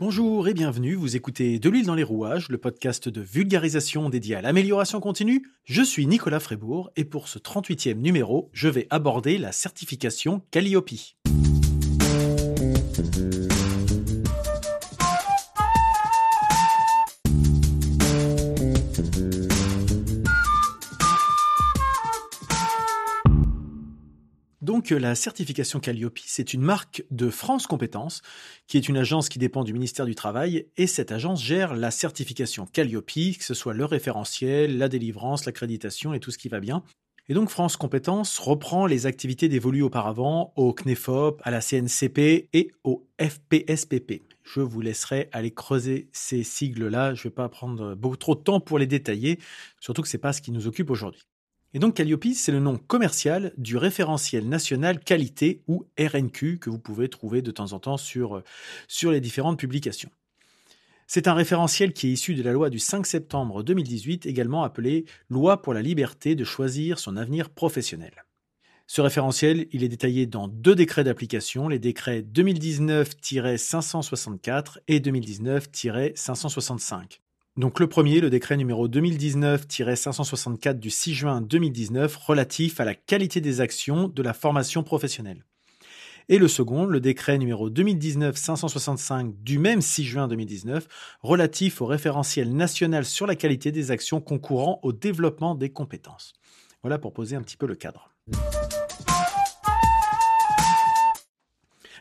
Bonjour et bienvenue, vous écoutez De l'huile dans les rouages, le podcast de vulgarisation dédié à l'amélioration continue. Je suis Nicolas Frébourg et pour ce 38e numéro, je vais aborder la certification Calliope. Donc la certification Calliope, c'est une marque de France Compétences, qui est une agence qui dépend du ministère du Travail, et cette agence gère la certification Calliope, que ce soit le référentiel, la délivrance, l'accréditation et tout ce qui va bien. Et donc France Compétences reprend les activités dévolues auparavant au CNEFOP, à la CNCP et au FPSPP. Je vous laisserai aller creuser ces sigles-là, je ne vais pas prendre beaucoup trop de temps pour les détailler, surtout que ce n'est pas ce qui nous occupe aujourd'hui. Et donc Calliope, c'est le nom commercial du référentiel national qualité ou RNQ que vous pouvez trouver de temps en temps sur, euh, sur les différentes publications. C'est un référentiel qui est issu de la loi du 5 septembre 2018, également appelée Loi pour la liberté de choisir son avenir professionnel. Ce référentiel, il est détaillé dans deux décrets d'application, les décrets 2019-564 et 2019-565. Donc le premier, le décret numéro 2019-564 du 6 juin 2019 relatif à la qualité des actions de la formation professionnelle. Et le second, le décret numéro 2019-565 du même 6 juin 2019 relatif au référentiel national sur la qualité des actions concourant au développement des compétences. Voilà pour poser un petit peu le cadre.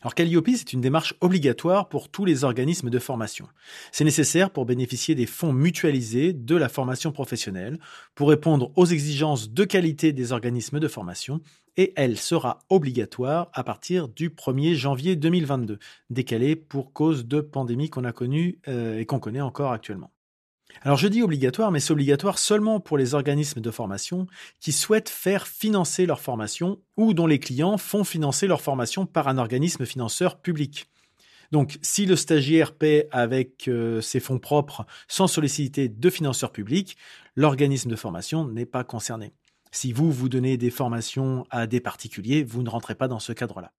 Alors Calliope, c'est une démarche obligatoire pour tous les organismes de formation. C'est nécessaire pour bénéficier des fonds mutualisés de la formation professionnelle, pour répondre aux exigences de qualité des organismes de formation, et elle sera obligatoire à partir du 1er janvier 2022, décalée pour cause de pandémie qu'on a connue euh, et qu'on connaît encore actuellement. Alors je dis obligatoire, mais c'est obligatoire seulement pour les organismes de formation qui souhaitent faire financer leur formation ou dont les clients font financer leur formation par un organisme financeur public. Donc si le stagiaire paie avec euh, ses fonds propres sans solliciter de financeurs publics, l'organisme de formation n'est pas concerné. Si vous, vous donnez des formations à des particuliers, vous ne rentrez pas dans ce cadre-là.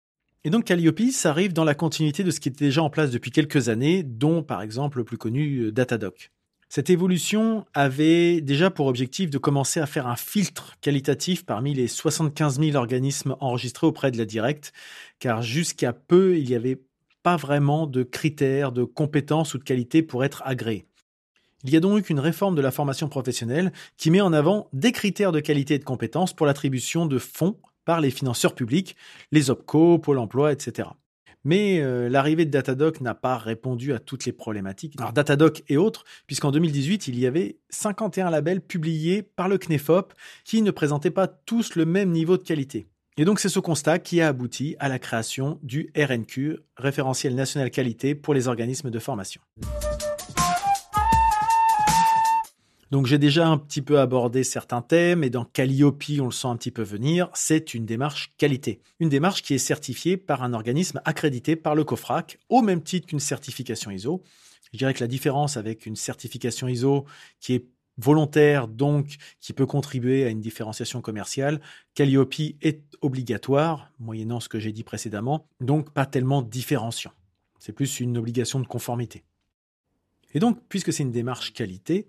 Et donc Calliope, ça arrive dans la continuité de ce qui était déjà en place depuis quelques années, dont par exemple le plus connu euh, Datadoc. Cette évolution avait déjà pour objectif de commencer à faire un filtre qualitatif parmi les 75 000 organismes enregistrés auprès de la Directe, car jusqu'à peu, il n'y avait pas vraiment de critères de compétences ou de qualité pour être agréé. Il y a donc une réforme de la formation professionnelle qui met en avant des critères de qualité et de compétences pour l'attribution de fonds par les financeurs publics, les OPCO, Pôle emploi, etc. Mais euh, l'arrivée de Datadoc n'a pas répondu à toutes les problématiques. Alors Datadoc et autres, puisqu'en 2018, il y avait 51 labels publiés par le CNEFOP qui ne présentaient pas tous le même niveau de qualité. Et donc c'est ce constat qui a abouti à la création du RNQ, référentiel national qualité pour les organismes de formation. Donc j'ai déjà un petit peu abordé certains thèmes et dans Calliope, on le sent un petit peu venir, c'est une démarche qualité. Une démarche qui est certifiée par un organisme accrédité par le COFRAC au même titre qu'une certification ISO. Je dirais que la différence avec une certification ISO qui est volontaire, donc qui peut contribuer à une différenciation commerciale, Calliope est obligatoire, moyennant ce que j'ai dit précédemment, donc pas tellement différenciant. C'est plus une obligation de conformité. Et donc, puisque c'est une démarche qualité,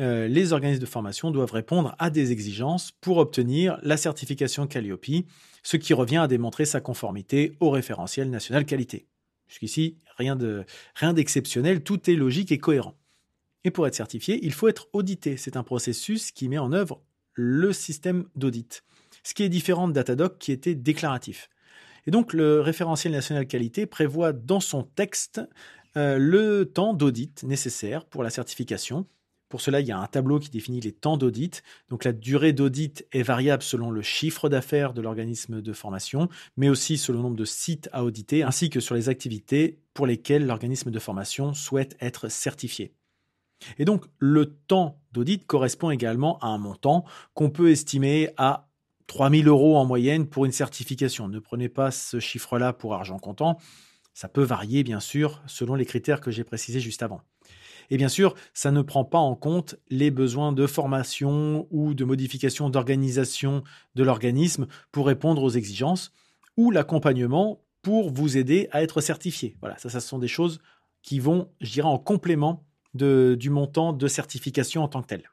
euh, les organismes de formation doivent répondre à des exigences pour obtenir la certification Calliope, ce qui revient à démontrer sa conformité au référentiel national qualité. Jusqu'ici, rien d'exceptionnel, tout est logique et cohérent. Et pour être certifié, il faut être audité. C'est un processus qui met en œuvre le système d'audit. Ce qui est différent de Datadoc qui était déclaratif. Et donc le référentiel national qualité prévoit dans son texte euh, le temps d'audit nécessaire pour la certification pour cela, il y a un tableau qui définit les temps d'audit. Donc la durée d'audit est variable selon le chiffre d'affaires de l'organisme de formation, mais aussi selon le nombre de sites à auditer, ainsi que sur les activités pour lesquelles l'organisme de formation souhaite être certifié. Et donc le temps d'audit correspond également à un montant qu'on peut estimer à 3000 euros en moyenne pour une certification. Ne prenez pas ce chiffre-là pour argent comptant. Ça peut varier, bien sûr, selon les critères que j'ai précisés juste avant. Et bien sûr, ça ne prend pas en compte les besoins de formation ou de modification d'organisation de l'organisme pour répondre aux exigences ou l'accompagnement pour vous aider à être certifié. Voilà, ça, ça sont des choses qui vont, je dirais, en complément du montant de certification en tant que tel.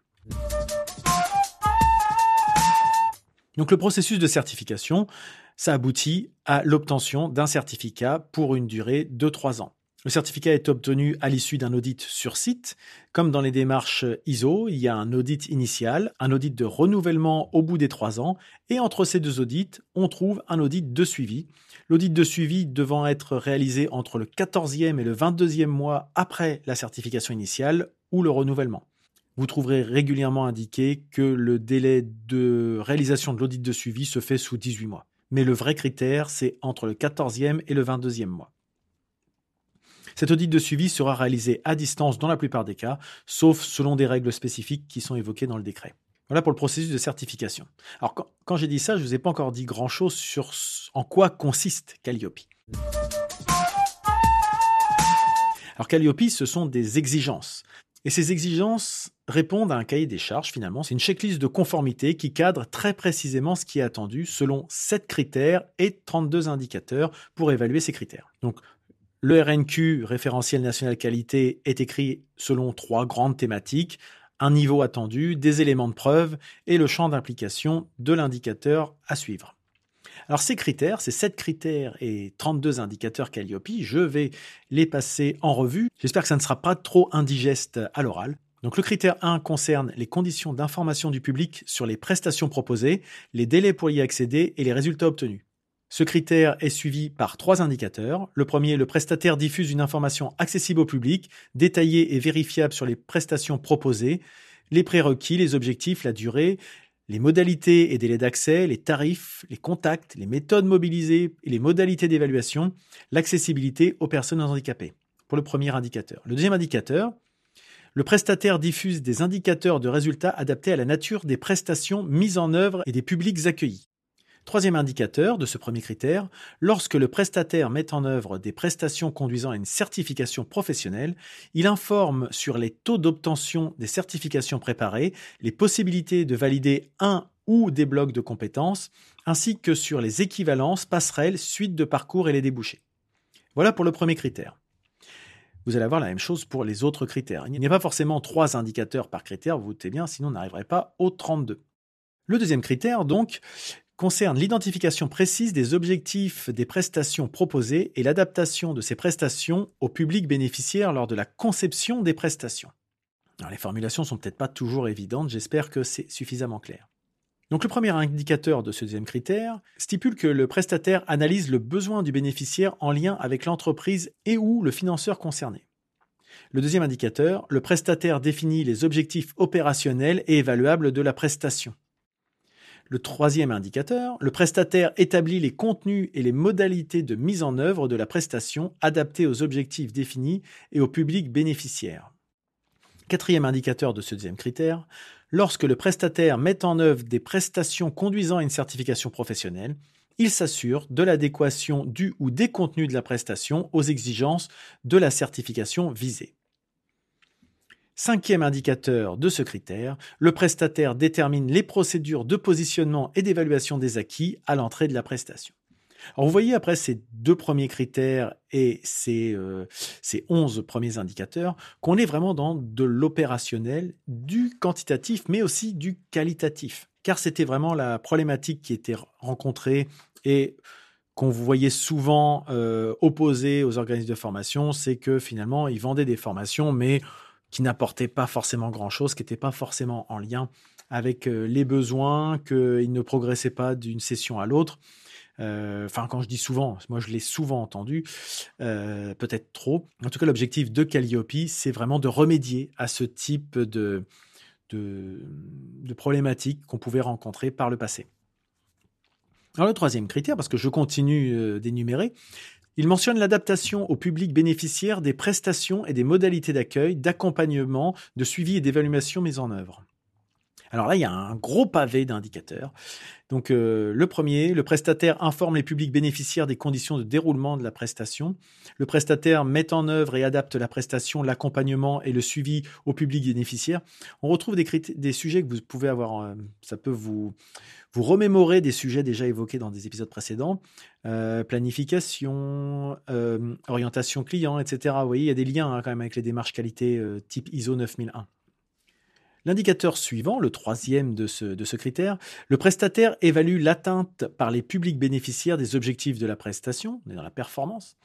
Donc le processus de certification, ça aboutit à l'obtention d'un certificat pour une durée de trois ans. Le certificat est obtenu à l'issue d'un audit sur site. Comme dans les démarches ISO, il y a un audit initial, un audit de renouvellement au bout des trois ans, et entre ces deux audits, on trouve un audit de suivi. L'audit de suivi devant être réalisé entre le 14e et le 22e mois après la certification initiale ou le renouvellement. Vous trouverez régulièrement indiqué que le délai de réalisation de l'audit de suivi se fait sous 18 mois. Mais le vrai critère, c'est entre le 14e et le 22e mois. Cet audit de suivi sera réalisé à distance dans la plupart des cas, sauf selon des règles spécifiques qui sont évoquées dans le décret. Voilà pour le processus de certification. Alors quand, j'ai dit ça, je ne vous ai pas encore dit grand-chose sur en quoi consiste Calliope. Alors Calliope, ce sont des exigences. Et ces exigences répondent à un cahier des charges finalement. C'est une checklist de conformité qui cadre très précisément ce qui est attendu selon 7 critères et 32 indicateurs pour évaluer ces critères. Donc le RNQ, référentiel national qualité, est écrit selon trois grandes thématiques, un niveau attendu, des éléments de preuve et le champ d'implication de l'indicateur à suivre. Alors ces critères, ces 7 critères et 32 indicateurs Calliope, je vais les passer en revue. J'espère que ça ne sera pas trop indigeste à l'oral. Donc le critère 1 concerne les conditions d'information du public sur les prestations proposées, les délais pour y accéder et les résultats obtenus. Ce critère est suivi par trois indicateurs. Le premier, le prestataire diffuse une information accessible au public, détaillée et vérifiable sur les prestations proposées, les prérequis, les objectifs, la durée, les modalités et délais d'accès, les tarifs, les contacts, les méthodes mobilisées et les modalités d'évaluation, l'accessibilité aux personnes handicapées. Pour le premier indicateur. Le deuxième indicateur, le prestataire diffuse des indicateurs de résultats adaptés à la nature des prestations mises en œuvre et des publics accueillis. Troisième indicateur de ce premier critère, lorsque le prestataire met en œuvre des prestations conduisant à une certification professionnelle, il informe sur les taux d'obtention des certifications préparées, les possibilités de valider un ou des blocs de compétences, ainsi que sur les équivalences, passerelles, suites de parcours et les débouchés. Voilà pour le premier critère. Vous allez avoir la même chose pour les autres critères. Il n'y a pas forcément trois indicateurs par critère, vous doutez bien, sinon on n'arriverait pas aux 32. Le deuxième critère, donc, concerne l'identification précise des objectifs des prestations proposées et l'adaptation de ces prestations au public bénéficiaire lors de la conception des prestations. les formulations sont peut-être pas toujours évidentes, j'espère que c'est suffisamment clair. Donc le premier indicateur de ce deuxième critère stipule que le prestataire analyse le besoin du bénéficiaire en lien avec l'entreprise et ou le financeur concerné. Le deuxième indicateur, le prestataire définit les objectifs opérationnels et évaluables de la prestation. Le troisième indicateur, le prestataire établit les contenus et les modalités de mise en œuvre de la prestation adaptées aux objectifs définis et au public bénéficiaire. Quatrième indicateur de ce deuxième critère, lorsque le prestataire met en œuvre des prestations conduisant à une certification professionnelle, il s'assure de l'adéquation du ou des contenus de la prestation aux exigences de la certification visée. Cinquième indicateur de ce critère, le prestataire détermine les procédures de positionnement et d'évaluation des acquis à l'entrée de la prestation. Alors vous voyez après ces deux premiers critères et ces, euh, ces 11 premiers indicateurs qu'on est vraiment dans de l'opérationnel, du quantitatif, mais aussi du qualitatif. Car c'était vraiment la problématique qui était rencontrée et qu'on voyait souvent euh, opposée aux organismes de formation, c'est que finalement ils vendaient des formations, mais qui n'apportait pas forcément grand-chose, qui n'était pas forcément en lien avec euh, les besoins, qu'il ne progressait pas d'une session à l'autre. Euh, enfin, quand je dis souvent, moi je l'ai souvent entendu, euh, peut-être trop. En tout cas, l'objectif de Calliope, c'est vraiment de remédier à ce type de, de, de problématiques qu'on pouvait rencontrer par le passé. Alors le troisième critère, parce que je continue d'énumérer, il mentionne l'adaptation au public bénéficiaire des prestations et des modalités d'accueil, d'accompagnement, de suivi et d'évaluation mises en œuvre. Alors là, il y a un gros pavé d'indicateurs. Donc euh, le premier, le prestataire informe les publics bénéficiaires des conditions de déroulement de la prestation. Le prestataire met en œuvre et adapte la prestation, l'accompagnement et le suivi au public bénéficiaire. On retrouve des, sujets que vous pouvez avoir, euh, ça peut vous, vous remémorer des sujets déjà évoqués dans des épisodes précédents. Euh, planification, orientation client, etc. Vous voyez, il y a des liens hein, quand même avec les démarches qualité type ISO 9001. L'indicateur suivant, le troisième de ce, critère, le prestataire évalue l'atteinte par les publics bénéficiaires des objectifs de la prestation, on est dans la performance.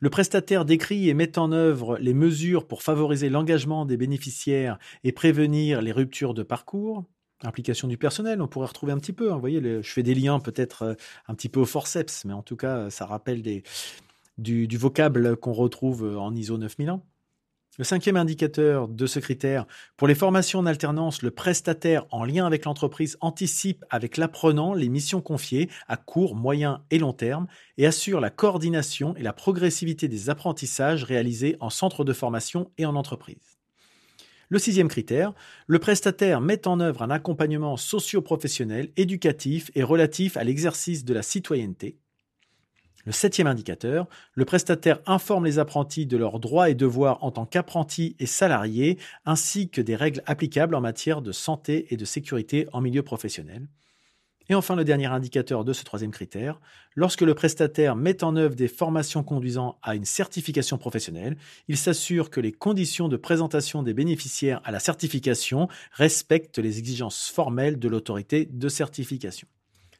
Le prestataire décrit et met en œuvre les mesures pour favoriser l'engagement des bénéficiaires et prévenir les ruptures de parcours. Implication du personnel, on pourrait retrouver un petit peu. Hein. vous voyez, je fais des liens peut-être euh, un petit peu au forceps, mais en tout cas, ça rappelle du, du vocable qu'on retrouve en ISO 9001. Le cinquième indicateur de ce critère, pour les formations en alternance, le prestataire en lien avec l'entreprise anticipe avec l'apprenant les missions confiées à court, moyen et long terme et assure la coordination et la progressivité des apprentissages réalisés en centre de formation et en entreprise. Le sixième critère, le prestataire met en œuvre un accompagnement socio-professionnel, éducatif et relatif à l'exercice de la citoyenneté, le septième indicateur, le prestataire informe les apprentis de leurs droits et devoirs en tant qu'apprentis et salariés, ainsi que des règles applicables en matière de santé et de sécurité en milieu professionnel. Et enfin, le dernier indicateur de ce troisième critère, lorsque le prestataire met en œuvre des formations conduisant à une certification professionnelle, il s'assure que les conditions de présentation des bénéficiaires à la certification respectent les exigences formelles de l'autorité de certification.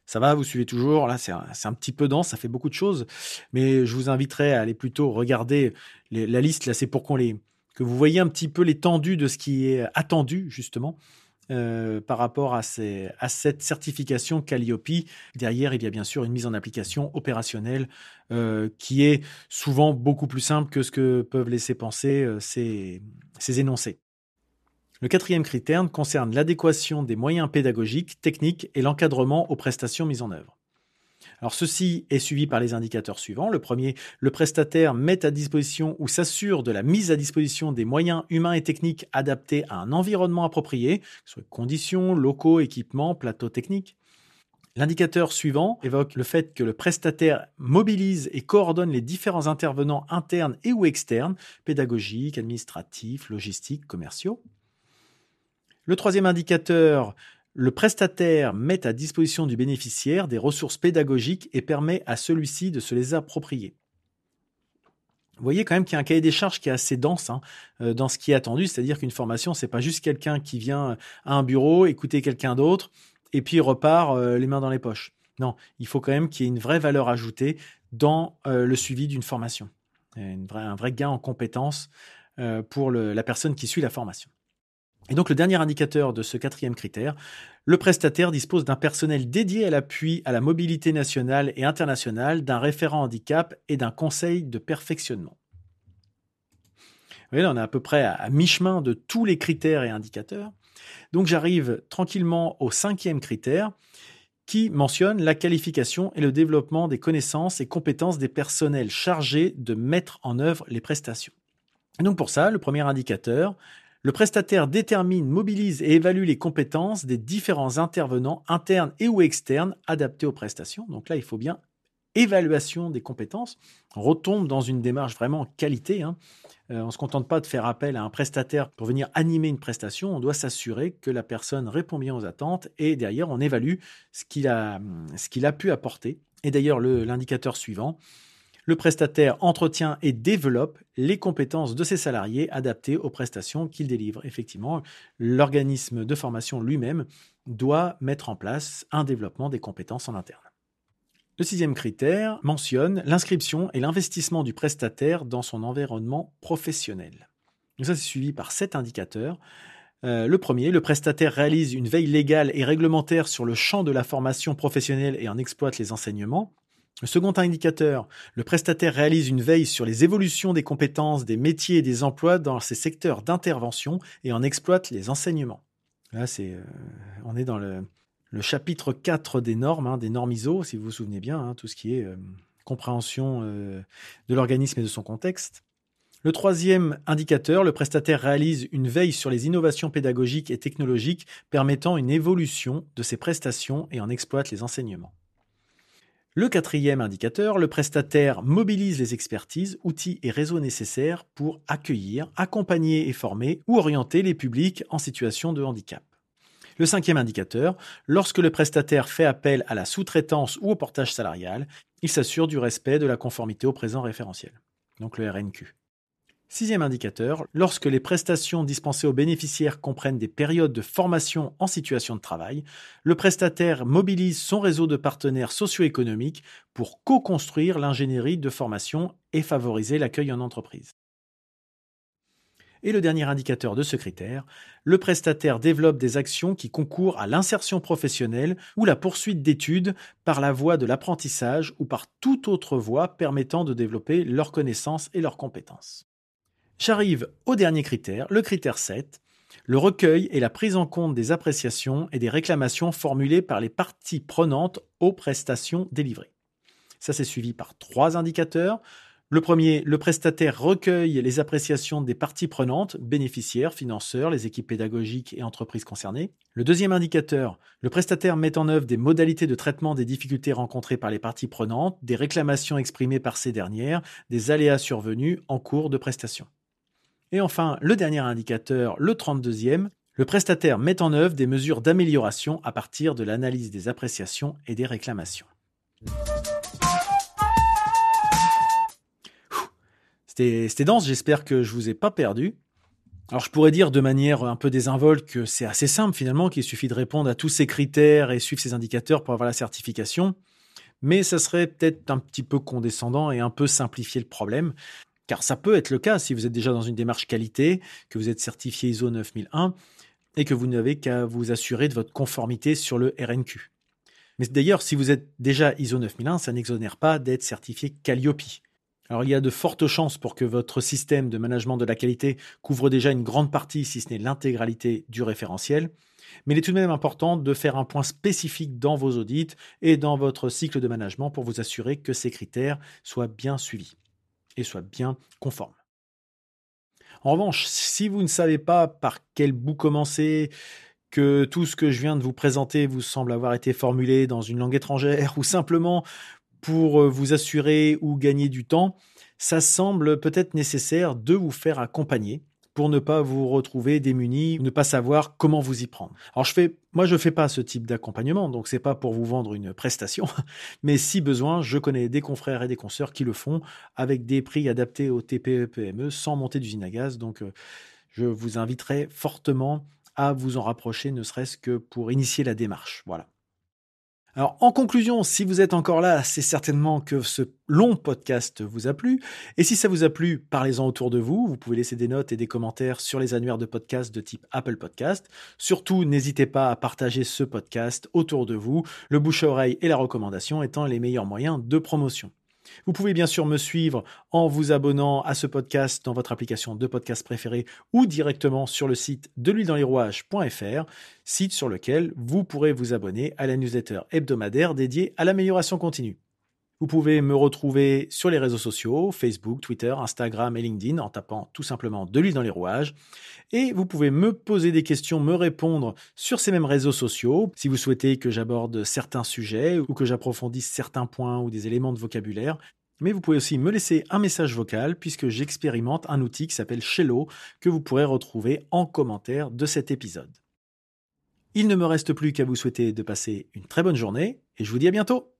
Ça va, vous suivez toujours. Là, c'est un, petit peu dense, ça fait beaucoup de choses. Mais je vous inviterai à aller plutôt regarder la liste. Là, c'est pour qu'on les, que vous voyez un petit peu l'étendue de ce qui est attendu, justement. Euh, par rapport à, cette certification Calliope. Derrière, il y a bien sûr une mise en application opérationnelle euh, qui est souvent beaucoup plus simple que ce que peuvent laisser penser euh, ces énoncés. Le quatrième critère concerne l'adéquation des moyens pédagogiques, techniques et l'encadrement aux prestations mises en œuvre. Alors ceci est suivi par les indicateurs suivants. Le premier, le prestataire met à disposition ou s'assure de la mise à disposition des moyens humains et techniques adaptés à un environnement approprié, que ce soit conditions, locaux, équipements, plateaux techniques. L'indicateur suivant évoque le fait que le prestataire mobilise et coordonne les différents intervenants internes et ou externes, pédagogiques, administratifs, logistiques, commerciaux. Le troisième indicateur, le prestataire met à disposition du bénéficiaire des ressources pédagogiques et permet à celui-ci de se les approprier. Vous voyez quand même qu'il y a un cahier des charges qui est assez dense hein, euh, dans ce qui est attendu, c'est-à-dire qu'une formation, c'est pas juste quelqu'un qui vient à un bureau, écouter quelqu'un d'autre, et puis repart euh, les mains dans les poches. Non, il faut quand même qu'il y ait une vraie valeur ajoutée dans euh, le suivi d'une formation, un vrai gain en compétences pour la personne qui suit la formation. Et donc le dernier indicateur de ce quatrième critère, le prestataire dispose d'un personnel dédié à l'appui à la mobilité nationale et internationale, d'un référent handicap et d'un conseil de perfectionnement. Vous voyez, là, on est à peu près à, mi-chemin de tous les critères et indicateurs. Donc j'arrive tranquillement au cinquième critère qui mentionne la qualification et le développement des connaissances et compétences des personnels chargés de mettre en œuvre les prestations. Et donc pour ça, le premier indicateur, le prestataire détermine, mobilise et évalue les compétences des différents intervenants internes et ou externes adaptés aux prestations. Donc là, il faut bien évaluation des compétences. On retombe dans une démarche vraiment qualité. Hein. Euh, on ne se contente pas de faire appel à un prestataire pour venir animer une prestation. On doit s'assurer que la personne répond bien aux attentes et derrière, on évalue ce qu'il a, ce qu'il a pu apporter. Et d'ailleurs, l'indicateur suivant, le prestataire entretient et développe les compétences de ses salariés adaptées aux prestations qu'il délivre. Effectivement, l'organisme de formation lui-même doit mettre en place un développement des compétences en interne. Le sixième critère mentionne l'inscription et l'investissement du prestataire dans son environnement professionnel. ça, c'est suivi par sept indicateurs. Euh, le premier, le prestataire réalise une veille légale et réglementaire sur le champ de la formation professionnelle et en exploite les enseignements. Le second indicateur, le prestataire réalise une veille sur les évolutions des compétences, des métiers et des emplois dans ces secteurs d'intervention et en exploite les enseignements. Là, c'est, euh, on est dans le, chapitre 4 des normes, hein, des normes ISO, si vous vous souvenez bien, hein, tout ce qui est euh, compréhension euh, de l'organisme et de son contexte. Le troisième indicateur, le prestataire réalise une veille sur les innovations pédagogiques et technologiques permettant une évolution de ses prestations et en exploite les enseignements. Le quatrième indicateur, le prestataire mobilise les expertises, outils et réseaux nécessaires pour accueillir, accompagner et former ou orienter les publics en situation de handicap. Le cinquième indicateur, lorsque le prestataire fait appel à la sous-traitance ou au portage salarial, il s'assure du respect de la conformité au présent référentiel, donc le RNQ. Sixième indicateur, lorsque les prestations dispensées aux bénéficiaires comprennent des périodes de formation en situation de travail, le prestataire mobilise son réseau de partenaires socio-économiques pour co-construire l'ingénierie de formation et favoriser l'accueil en entreprise. Et le dernier indicateur de ce critère, le prestataire développe des actions qui concourent à l'insertion professionnelle ou la poursuite d'études par la voie de l'apprentissage ou par toute autre voie permettant de développer leurs connaissances et leurs compétences. J'arrive au dernier critère, le critère 7, le recueil et la prise en compte des appréciations et des réclamations formulées par les parties prenantes aux prestations délivrées. Ça, c'est suivi par trois indicateurs. Le premier, le prestataire recueille les appréciations des parties prenantes, bénéficiaires, financeurs, les équipes pédagogiques et entreprises concernées. Le deuxième indicateur, le prestataire met en œuvre des modalités de traitement des difficultés rencontrées par les parties prenantes, des réclamations exprimées par ces dernières, des aléas survenus en cours de prestation. Et enfin, le dernier indicateur, le 32e, le prestataire met en œuvre des mesures d'amélioration à partir de l'analyse des appréciations et des réclamations. C'était dense, j'espère que je vous ai pas perdu. Alors je pourrais dire de manière un peu désinvolte que c'est assez simple finalement, qu'il suffit de répondre à tous ces critères et suivre ces indicateurs pour avoir la certification. Mais ça serait peut-être un petit peu condescendant et un peu simplifier le problème. Car ça peut être le cas si vous êtes déjà dans une démarche qualité, que vous êtes certifié ISO 9001 et que vous n'avez qu'à vous assurer de votre conformité sur le RNQ. Mais d'ailleurs, si vous êtes déjà ISO 9001, ça n'exonère pas d'être certifié Calliope. Alors il y a de fortes chances pour que votre système de management de la qualité couvre déjà une grande partie, si ce n'est l'intégralité du référentiel. Mais il est tout de même important de faire un point spécifique dans vos audits et dans votre cycle de management pour vous assurer que ces critères soient bien suivis et soit bien conforme. En revanche, si vous ne savez pas par quel bout commencer, que tout ce que je viens de vous présenter vous semble avoir été formulé dans une langue étrangère ou simplement pour euh, vous assurer ou gagner du temps, ça semble peut-être nécessaire de vous faire accompagner pour ne pas vous retrouver démuni, ne pas savoir comment vous y prendre. Alors je fais, moi je fais pas ce type d'accompagnement, donc c'est pas pour vous vendre une prestation, mais si besoin, je connais des confrères et des consoeurs qui le font avec des prix adaptés au TPE-PME sans monter d'usine à gaz, donc euh, je vous inviterai fortement à vous en rapprocher, ne serait-ce que pour initier la démarche. Voilà. Alors, en conclusion, si vous êtes encore là, c'est certainement que ce long podcast vous a plu. Et si ça vous a plu, parlez-en autour de vous. Vous pouvez laisser des notes et des commentaires sur les annuaires de podcast de type Apple Podcast. Surtout, n'hésitez pas à partager ce podcast autour de vous, le bouche à oreille et la recommandation étant les meilleurs moyens de promotion. Vous pouvez bien sûr me suivre en vous abonnant à ce podcast dans votre application de podcast préférée ou directement sur le site de l'huile site sur lequel vous pourrez vous abonner à la newsletter hebdomadaire dédiée à l'amélioration continue. Vous pouvez me retrouver sur les réseaux sociaux, Facebook, Twitter, Instagram et LinkedIn en tapant tout simplement de l'huile dans les rouages. Et vous pouvez me poser des questions, me répondre sur ces mêmes réseaux sociaux si vous souhaitez que j'aborde certains sujets ou que j'approfondisse certains points ou des éléments de vocabulaire. Mais vous pouvez aussi me laisser un message vocal puisque j'expérimente un outil qui s'appelle Shello que vous pourrez retrouver en commentaire de cet épisode. Il ne me reste plus qu'à vous souhaiter de passer une très bonne journée et je vous dis à bientôt.